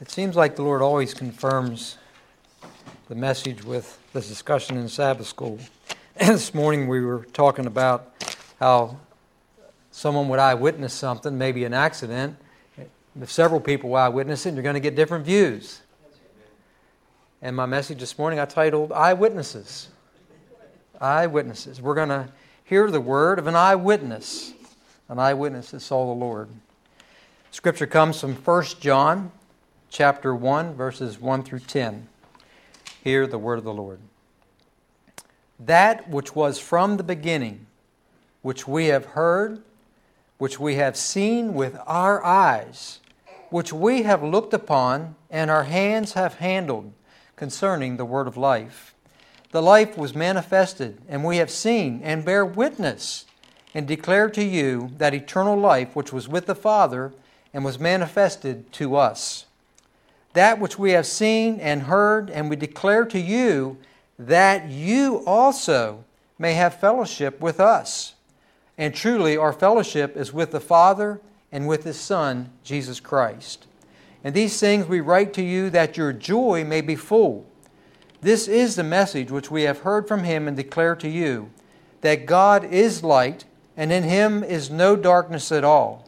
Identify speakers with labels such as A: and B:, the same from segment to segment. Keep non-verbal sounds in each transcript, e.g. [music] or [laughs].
A: It seems like the Lord always confirms the message with this discussion in Sabbath school. [clears throat] This morning we were talking about how someone would eyewitness something, maybe an accident. If several people eyewitness it, you're going to get different views. And my message this morning I titled Eyewitnesses. Eyewitnesses. We're going to hear the word of an eyewitness. An eyewitness that saw the Lord. Scripture comes from 1 John chapter 1, verses 1 through 10. Hear the word of the Lord. That which was from the beginning, which we have heard, which we have seen with our eyes, which we have looked upon, and our hands have handled concerning the word of life. The life was manifested, and we have seen and bear witness and declare to you that eternal life which was with the Father and was manifested to us that which we have seen and heard, and we declare to you that you also may have fellowship with us. And truly, our fellowship is with the Father and with His Son, Jesus Christ. And these things we write to you that your joy may be full. This is the message which we have heard from Him and declare to you that God is light, and in Him is no darkness at all.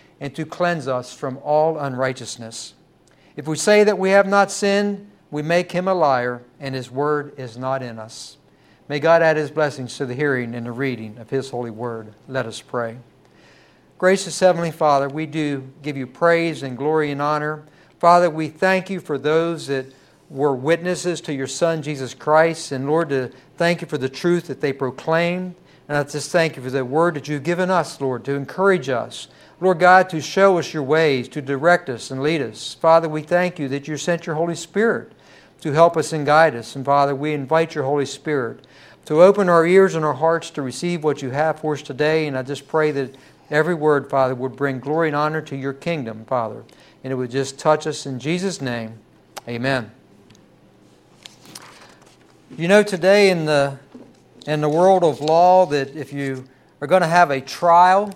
A: and to cleanse us from all unrighteousness. If we say that we have not sinned, we make him a liar, and his word is not in us. May God add his blessings to the hearing and the reading of his holy word. Let us pray. Gracious Heavenly Father, we do give you praise and glory and honor. Father, we thank you for those that were witnesses to your Son, Jesus Christ. And Lord, to thank you for the truth that they proclaimed. And I just thank you for the word that you've given us, Lord, to encourage us Lord God, to show us your ways, to direct us and lead us. Father, we thank you that you sent your Holy Spirit to help us and guide us. And Father, we invite your Holy Spirit to open our ears and our hearts to receive what you have for us today. And I just pray that every word, Father, would bring glory and honor to your kingdom, Father. And it would just touch us in Jesus' name. Amen. You know, today in the, in the world of law, that if you are going to have a trial,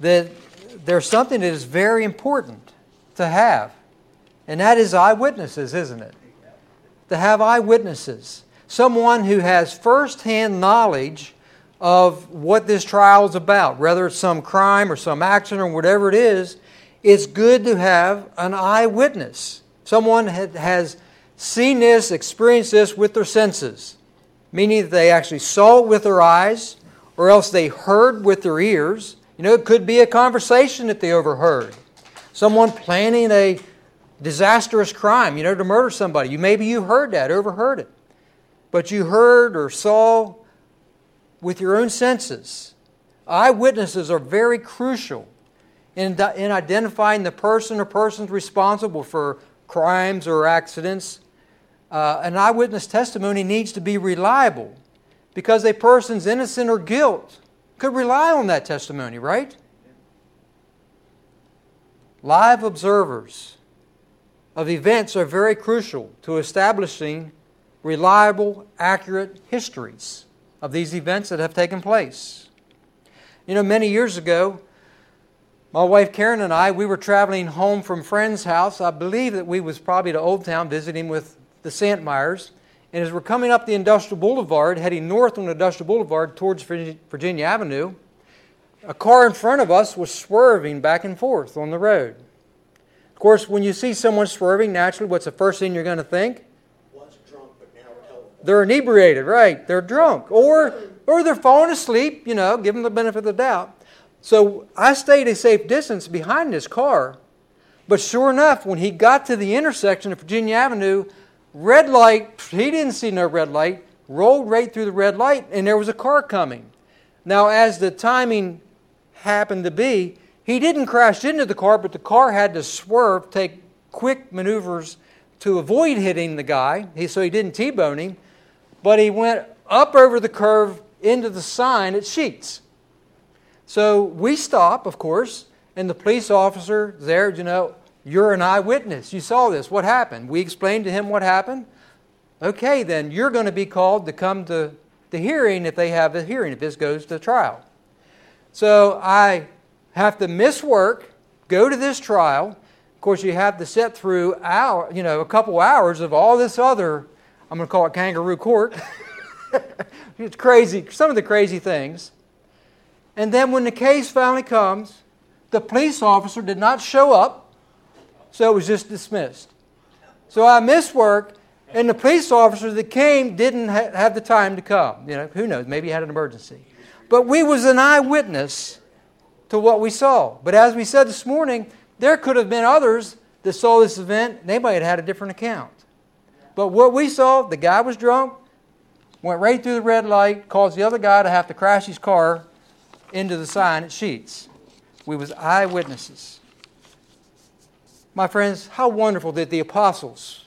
A: that there's something that is very important to have, and that is eyewitnesses, isn't it? To have eyewitnesses. Someone who has firsthand knowledge of what this trial is about, whether it's some crime or some accident or whatever it is, it's good to have an eyewitness. Someone that has seen this, experienced this with their senses, meaning that they actually saw it with their eyes, or else they heard with their ears, you know, it could be a conversation that they overheard. Someone planning a disastrous crime, you know, to murder somebody. You maybe you heard that, overheard it. But you heard or saw with your own senses. Eyewitnesses are very crucial in, in identifying the person or persons responsible for crimes or accidents. Uh, an eyewitness testimony needs to be reliable because a person's innocent or guilt could rely on that testimony, right? Live observers of events are very crucial to establishing reliable, accurate histories of these events that have taken place. You know, many years ago, my wife Karen and I, we were traveling home from friend's house. I believe that we was probably to Old Town visiting with the Santmeyers. And as we're coming up the Industrial Boulevard, heading north on Industrial Boulevard towards Virginia Avenue, a car in front of us was swerving back and forth on the road. Of course, when you see someone swerving, naturally, what's the first thing you're going to think?
B: Drunk,
A: they're inebriated, right? They're drunk. Or, or they're falling asleep, you know, give them the benefit of the doubt. So I stayed a safe distance behind this car. But sure enough, when he got to the intersection of Virginia Avenue, Red light, he didn't see no red light, rolled right through the red light, and there was a car coming. Now, as the timing happened to be, he didn't crash into the car, but the car had to swerve, take quick maneuvers to avoid hitting the guy, he, so he didn't T bone him, but he went up over the curve into the sign at Sheetz. So we stop, of course, and the police officer there, you know, you're an eyewitness. You saw this. What happened? We explained to him what happened. Okay, then you're going to be called to come to the hearing if they have a hearing, if this goes to trial. So I have to miss work, go to this trial. Of course, you have to sit through hour, you know, a couple hours of all this other, I'm going to call it kangaroo court. [laughs] it's crazy, some of the crazy things. And then when the case finally comes, the police officer did not show up, so it was just dismissed. So I missed work, and the police officer that came didn't ha- have the time to come. You know, who knows? Maybe he had an emergency. But we was an eyewitness to what we saw. But as we said this morning, there could have been others that saw this event. They might have had a different account. But what we saw, the guy was drunk, went right through the red light, caused the other guy to have to crash his car into the sign at Sheetz. We was eyewitnesses. My friends, how wonderful that the apostles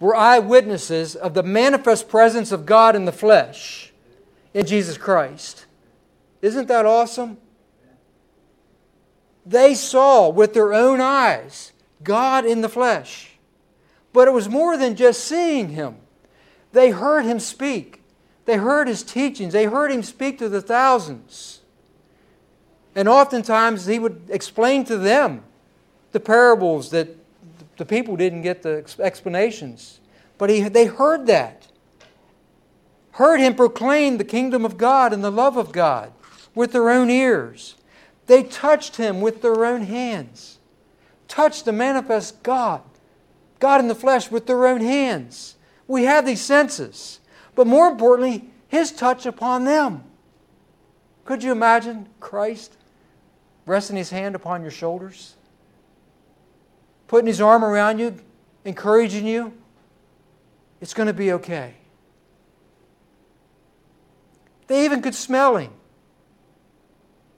A: were eyewitnesses of the manifest presence of God in the flesh in Jesus Christ. Isn't that awesome? They saw with their own eyes God in the flesh. But it was more than just seeing Him. They heard Him speak, they heard His teachings, they heard Him speak to the thousands. And oftentimes He would explain to them the parables that the people didn't get the explanations. But he, they heard that. Heard him proclaim the kingdom of God and the love of God with their own ears. They touched him with their own hands. Touched the manifest God, God in the flesh, with their own hands. We have these senses. But more importantly, his touch upon them. Could you imagine Christ resting his hand upon your shoulders? Putting his arm around you, encouraging you? It's going to be okay. They even could smell him.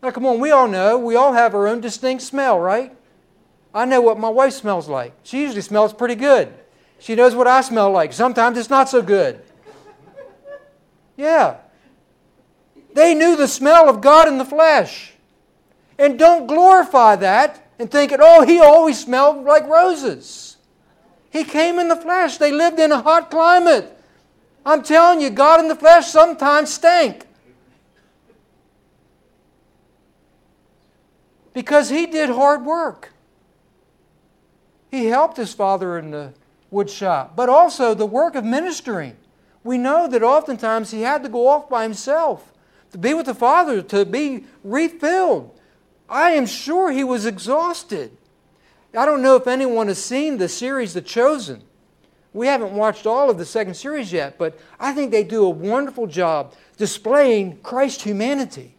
A: Now, come on, we all know, we all have our own distinct smell, right? I know what my wife smells like. She usually smells pretty good. She knows what I smell like. Sometimes it's not so good. Yeah. They knew the smell of God in the flesh. And don't glorify that and thinking, oh, he always smelled like roses. He came in the flesh. They lived in a hot climate. I'm telling you, God in the flesh sometimes stank. because he did hard work. He helped his father in the wood shop, but also the work of ministering. We know that oftentimes he had to go off by himself to be with the Father, to be refilled. I am sure he was exhausted. I don't know if anyone has seen the series The Chosen. We haven't watched all of the second series yet, but I think they do a wonderful job displaying Christ's humanity.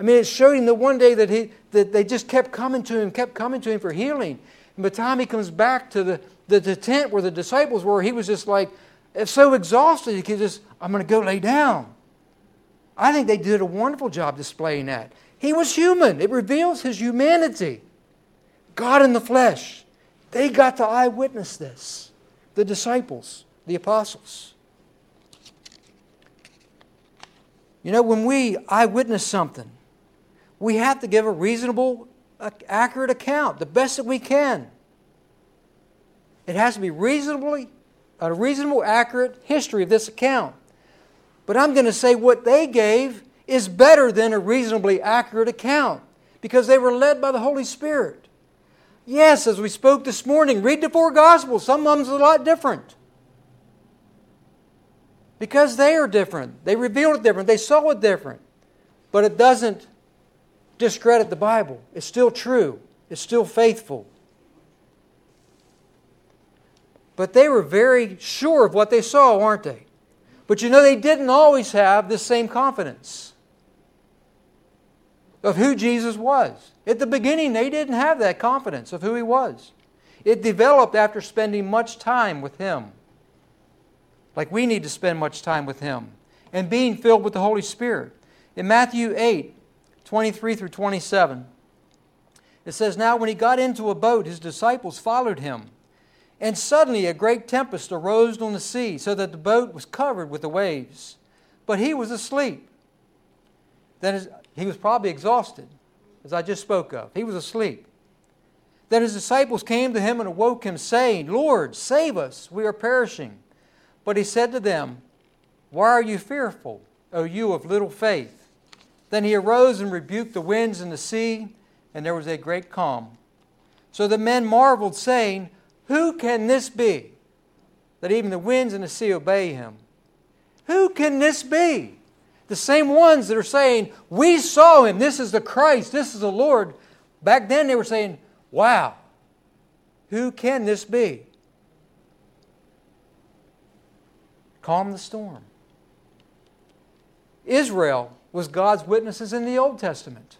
A: I mean, it showed him that one day that, he, that they just kept coming to him, kept coming to him for healing. And by the time he comes back to the, the, the tent where the disciples were, he was just like, so exhausted, he could just, I'm going to go lay down. I think they did a wonderful job displaying that. He was human, it reveals his humanity. God in the flesh. They got to eyewitness this. The disciples, the apostles. You know, when we eyewitness something, we have to give a reasonable, accurate account, the best that we can. It has to be reasonably, a reasonable, accurate history of this account. But I'm going to say what they gave is better than a reasonably accurate account because they were led by the Holy Spirit. Yes, as we spoke this morning, read the four Gospels. Some of them's a lot different. Because they are different. They revealed it different. They saw it different. But it doesn't discredit the Bible. It's still true, it's still faithful. But they were very sure of what they saw, weren't they? But you know, they didn't always have the same confidence of who Jesus was. At the beginning, they didn't have that confidence of who he was. It developed after spending much time with him. Like we need to spend much time with him and being filled with the Holy Spirit. In Matthew 8, 23 through 27. It says, Now when he got into a boat, his disciples followed him. And suddenly a great tempest arose on the sea, so that the boat was covered with the waves. But he was asleep. Then he was probably exhausted, as I just spoke of. He was asleep. Then his disciples came to him and awoke him, saying, Lord, save us, we are perishing. But he said to them, Why are you fearful, O you of little faith? Then he arose and rebuked the winds and the sea, and there was a great calm. So the men marveled, saying, Who can this be, that even the winds and the sea obey him? Who can this be? The same ones that are saying, We saw him, this is the Christ, this is the Lord. Back then they were saying, Wow, who can this be? Calm the storm. Israel was God's witnesses in the Old Testament.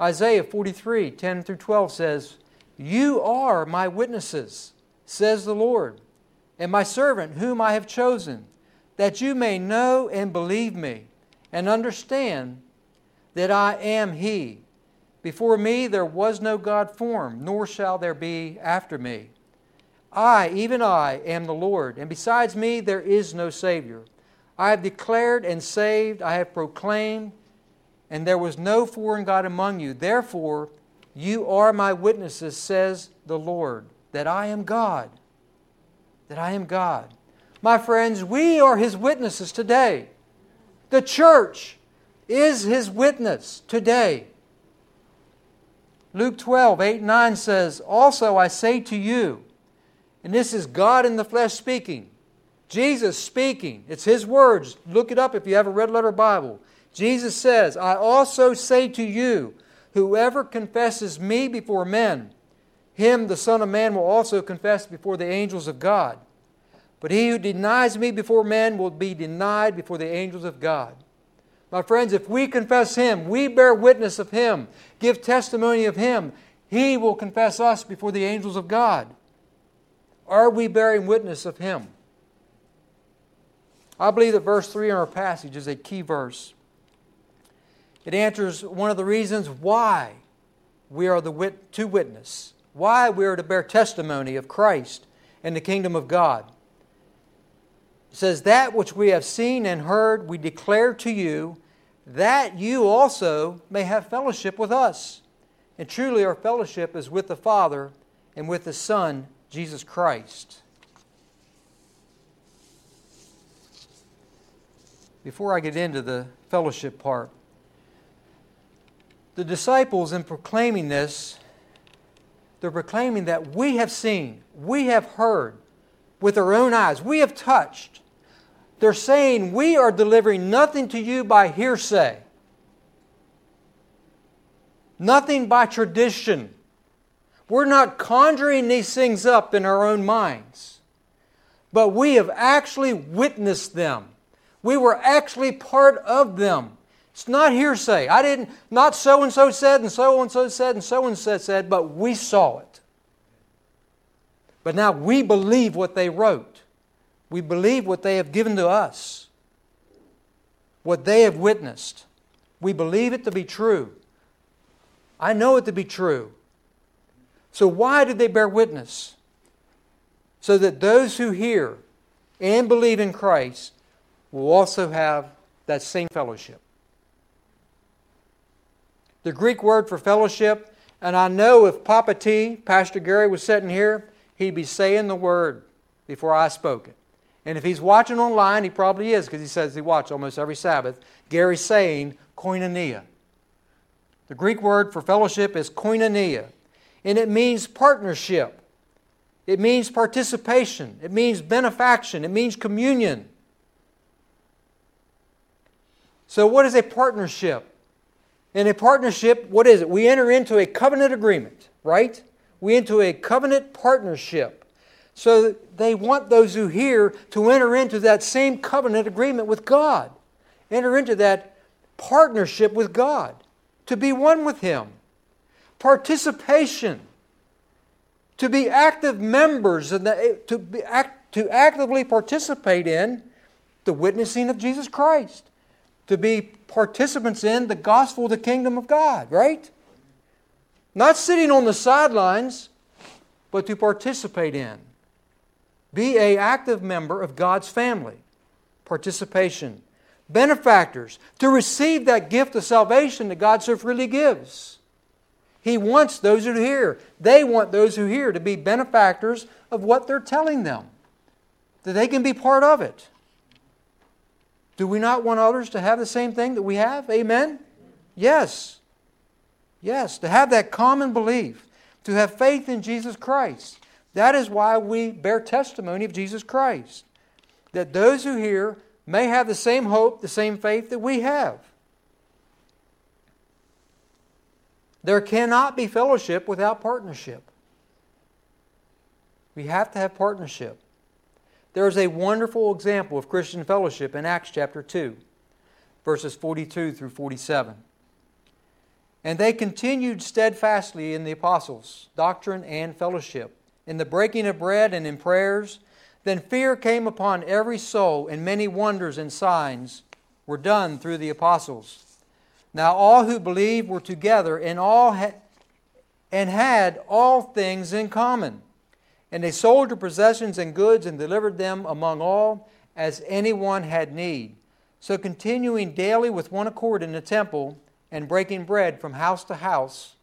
A: Isaiah 43 10 through 12 says, You are my witnesses, says the Lord, and my servant whom I have chosen, that you may know and believe me, and understand that I am He. Before me there was no God formed, nor shall there be after me. I, even I, am the Lord, and besides me there is no Savior. I have declared and saved, I have proclaimed, and there was no foreign God among you. Therefore, you are my witnesses, says the Lord, that I am God. That I am God. My friends, we are His witnesses today. The church is His witness today. Luke 12, 8 and 9 says, Also I say to you, and this is God in the flesh speaking, Jesus speaking, it's His words. Look it up if you have a red letter Bible. Jesus says, I also say to you, whoever confesses me before men, him the Son of Man will also confess before the angels of God. But he who denies me before men will be denied before the angels of God. My friends, if we confess Him, we bear witness of Him, give testimony of Him, He will confess us before the angels of God. Are we bearing witness of Him? I believe that verse 3 in our passage is a key verse. It answers one of the reasons why we are the wit- to witness, why we are to bear testimony of Christ and the kingdom of God. Says, That which we have seen and heard, we declare to you, that you also may have fellowship with us. And truly, our fellowship is with the Father and with the Son, Jesus Christ. Before I get into the fellowship part, the disciples, in proclaiming this, they're proclaiming that we have seen, we have heard with our own eyes, we have touched, they're saying, We are delivering nothing to you by hearsay, nothing by tradition. We're not conjuring these things up in our own minds, but we have actually witnessed them. We were actually part of them. It's not hearsay. I didn't, not so and so said, and so and so said, and so and so said, but we saw it. But now we believe what they wrote. We believe what they have given to us, what they have witnessed. We believe it to be true. I know it to be true. So, why did they bear witness? So that those who hear and believe in Christ will also have that same fellowship. The Greek word for fellowship, and I know if Papa T, Pastor Gary, was sitting here, he'd be saying the word before I spoke it. And if he's watching online, he probably is because he says he watches almost every Sabbath. Gary's saying koinonia. The Greek word for fellowship is koinonia, and it means partnership. It means participation. It means benefaction. It means communion. So, what is a partnership? In a partnership, what is it? We enter into a covenant agreement, right? We enter into a covenant partnership. So they want those who hear to enter into that same covenant agreement with God, enter into that partnership with God, to be one with Him. Participation, to be active members, and to, act, to actively participate in the witnessing of Jesus Christ, to be participants in the gospel of the kingdom of God, right? Not sitting on the sidelines, but to participate in. Be a active member of God's family. Participation. Benefactors, to receive that gift of salvation that God so freely gives. He wants those who hear. They want those who hear to be benefactors of what they're telling them, that they can be part of it. Do we not want others to have the same thing that we have? Amen? Yes. Yes, to have that common belief, to have faith in Jesus Christ. That is why we bear testimony of Jesus Christ. That those who hear may have the same hope, the same faith that we have. There cannot be fellowship without partnership. We have to have partnership. There is a wonderful example of Christian fellowship in Acts chapter 2, verses 42 through 47. And they continued steadfastly in the apostles' doctrine and fellowship, in the breaking of bread and in prayers. Then fear came upon every soul, and many wonders and signs were done through the apostles. Now all who believed were together and all ha- and had all things in common and they sold their possessions and goods and delivered them among all as anyone had need. So, continuing daily with one accord in the temple and breaking bread from house to house,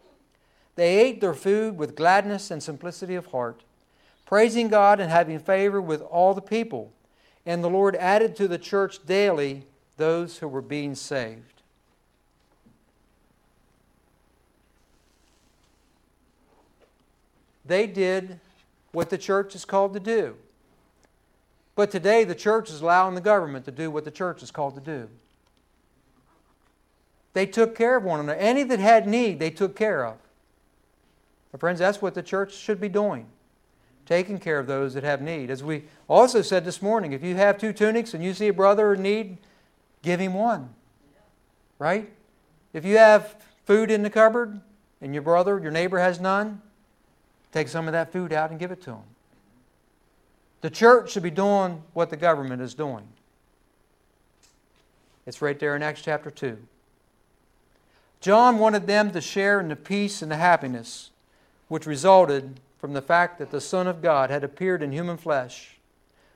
A: they ate their food with gladness and simplicity of heart, praising God and having favor with all the people. And the Lord added to the church daily those who were being saved. They did what the church is called to do. But today, the church is allowing the government to do what the church is called to do. They took care of one another. Any that had need, they took care of. My friends, that's what the church should be doing taking care of those that have need. As we also said this morning, if you have two tunics and you see a brother in need, give him one. Right? If you have food in the cupboard and your brother, your neighbor has none, Take some of that food out and give it to him. The church should be doing what the government is doing. It's right there in Acts chapter 2. John wanted them to share in the peace and the happiness which resulted from the fact that the Son of God had appeared in human flesh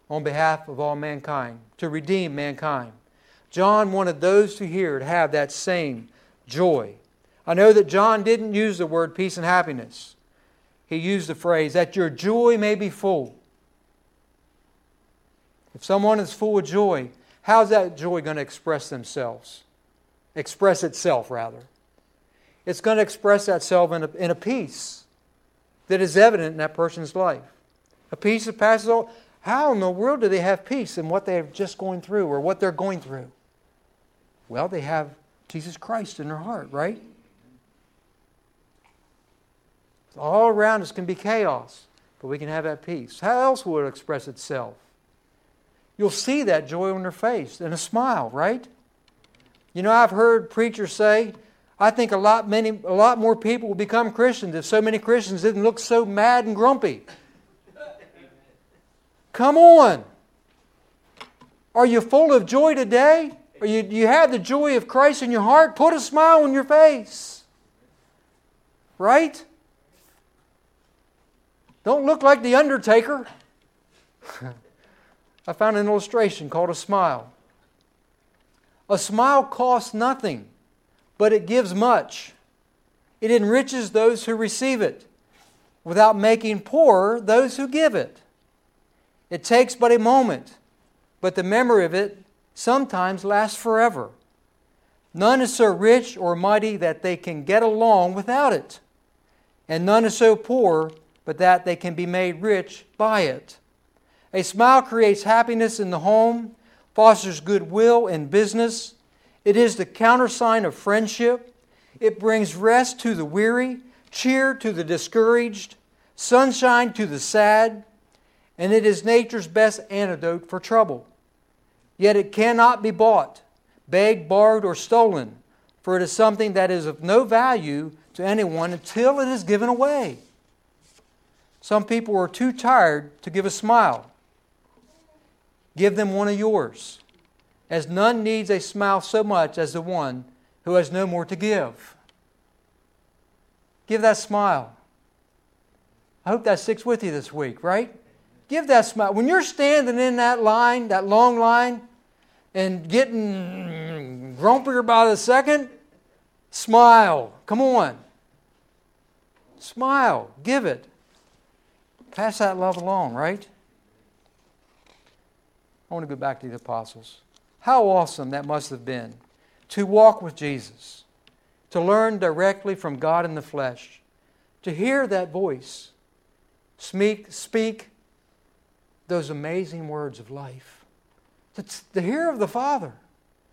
A: on behalf of all mankind, to redeem mankind. John wanted those to hear to have that same joy. I know that John didn't use the word peace and happiness he used the phrase, that your joy may be full. If someone is full of joy, how's that joy going to express themselves? Express itself, rather. It's going to express itself in a, in a peace that is evident in that person's life. A peace that passes all. How in the world do they have peace in what they're just going through or what they're going through? Well, they have Jesus Christ in their heart, right? All around us can be chaos, but we can have that peace. How else will it express itself? You'll see that joy on their face and a smile, right? You know, I've heard preachers say, I think a lot, many, a lot more people will become Christians if so many Christians didn't look so mad and grumpy. Come on. Are you full of joy today? Or you, you have the joy of Christ in your heart? Put a smile on your face. Right? Don't look like the undertaker. [laughs] I found an illustration called a smile. A smile costs nothing, but it gives much. It enriches those who receive it without making poorer those who give it. It takes but a moment, but the memory of it sometimes lasts forever. None is so rich or mighty that they can get along without it, and none is so poor but that they can be made rich by it. A smile creates happiness in the home, fosters goodwill in business. It is the countersign of friendship. It brings rest to the weary, cheer to the discouraged, sunshine to the sad, and it is nature's best antidote for trouble. Yet it cannot be bought, begged, borrowed, or stolen, for it is something that is of no value to anyone until it is given away. Some people are too tired to give a smile. Give them one of yours, as none needs a smile so much as the one who has no more to give. Give that smile. I hope that sticks with you this week, right? Give that smile. When you're standing in that line, that long line, and getting grumpier by the second, smile. Come on. Smile. Give it. Pass that love along, right? I want to go back to the apostles. How awesome that must have been to walk with Jesus, to learn directly from God in the flesh, to hear that voice speak, speak those amazing words of life, to, to hear of the Father,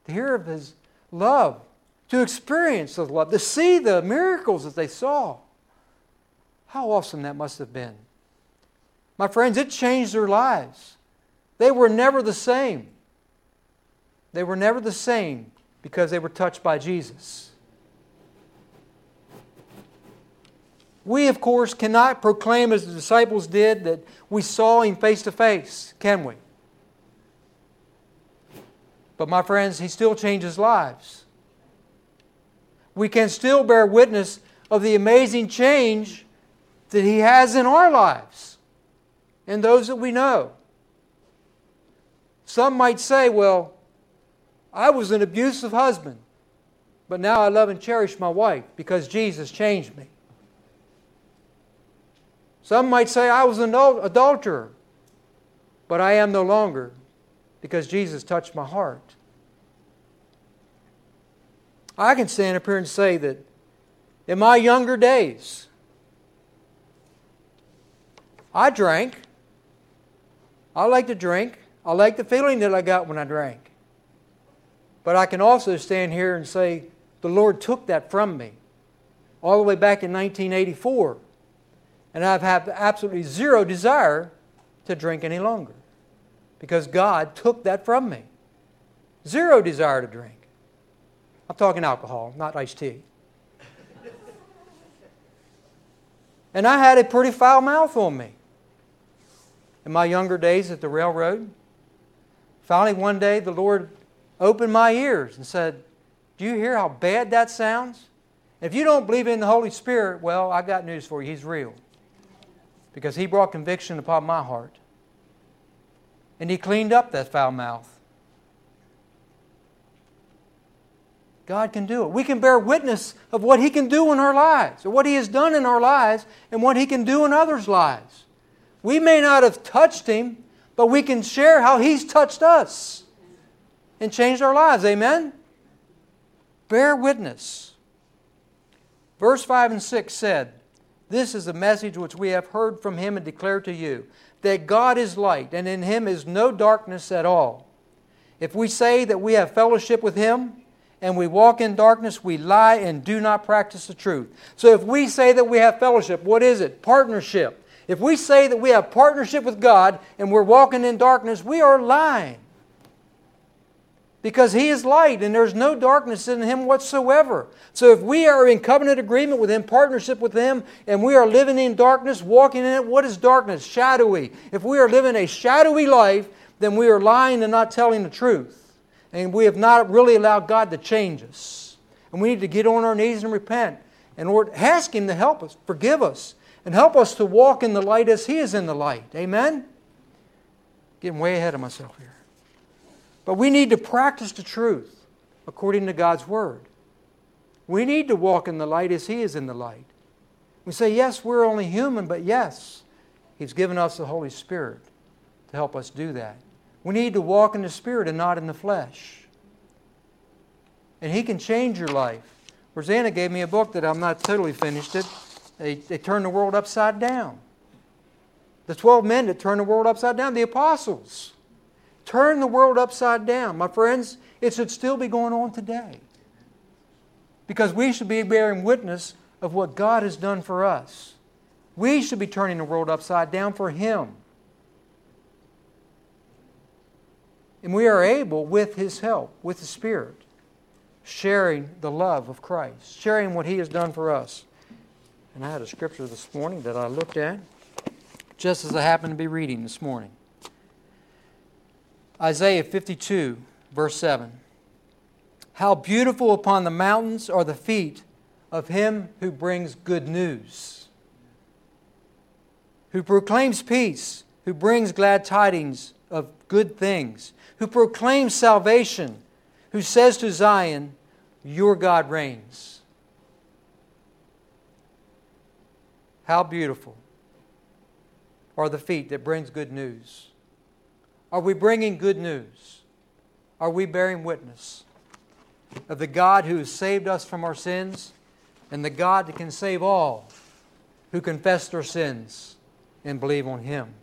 A: to hear of His love, to experience the love, to see the miracles that they saw. How awesome that must have been. My friends, it changed their lives. They were never the same. They were never the same because they were touched by Jesus. We, of course, cannot proclaim as the disciples did that we saw him face to face, can we? But, my friends, he still changes lives. We can still bear witness of the amazing change that he has in our lives and those that we know. Some might say, well, I was an abusive husband, but now I love and cherish my wife because Jesus changed me. Some might say I was an adulterer, but I am no longer because Jesus touched my heart. I can stand up here and say that in my younger days, I drank. I like to drink. I like the feeling that I got when I drank. But I can also stand here and say, the Lord took that from me all the way back in 1984. And I've had absolutely zero desire to drink any longer because God took that from me. Zero desire to drink. I'm talking alcohol, not iced tea. [laughs] and I had a pretty foul mouth on me. In my younger days at the railroad, finally one day the Lord opened my ears and said, Do you hear how bad that sounds? If you don't believe in the Holy Spirit, well, I've got news for you. He's real. Because He brought conviction upon my heart. And He cleaned up that foul mouth. God can do it. We can bear witness of what He can do in our lives, or what He has done in our lives, and what He can do in others' lives. We may not have touched Him, but we can share how He's touched us and changed our lives. Amen? Bear witness. Verse 5 and 6 said, This is the message which we have heard from him and declared to you that God is light, and in him is no darkness at all. If we say that we have fellowship with him, and we walk in darkness, we lie and do not practice the truth. So if we say that we have fellowship, what is it? Partnership. If we say that we have partnership with God and we're walking in darkness, we are lying because He is light and there's no darkness in Him whatsoever. So if we are in covenant agreement with Him, partnership with Him, and we are living in darkness, walking in it, what is darkness? Shadowy. If we are living a shadowy life, then we are lying and not telling the truth. And we have not really allowed God to change us. And we need to get on our knees and repent and ask Him to help us, forgive us, and help us to walk in the light as He is in the light. Amen? Getting way ahead of myself here. But we need to practice the truth according to God's Word. We need to walk in the light as He is in the light. We say, yes, we're only human, but yes, He's given us the Holy Spirit to help us do that. We need to walk in the Spirit and not in the flesh. And He can change your life. Rosanna gave me a book that I'm not totally finished it. They, they turned the world upside down. The 12 men that turned the world upside down, the apostles. Turn the world upside down. My friends, it should still be going on today. Because we should be bearing witness of what God has done for us. We should be turning the world upside down for Him. And we are able, with His help, with the Spirit, sharing the love of Christ, sharing what He has done for us. And I had a scripture this morning that I looked at just as I happened to be reading this morning. Isaiah 52, verse 7. How beautiful upon the mountains are the feet of him who brings good news, who proclaims peace, who brings glad tidings of good things, who proclaims salvation, who says to Zion, Your God reigns. How beautiful are the feet that brings good news. Are we bringing good news? Are we bearing witness of the God who has saved us from our sins and the God that can save all who confess their sins and believe on Him?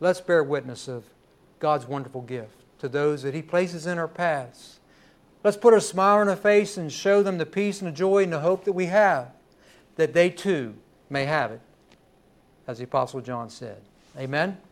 A: Let's bear witness of God's wonderful gift to those that He places in our paths. Let's put a smile on our face and show them the peace and the joy and the hope that we have, that they too may have it, as the Apostle John said. Amen.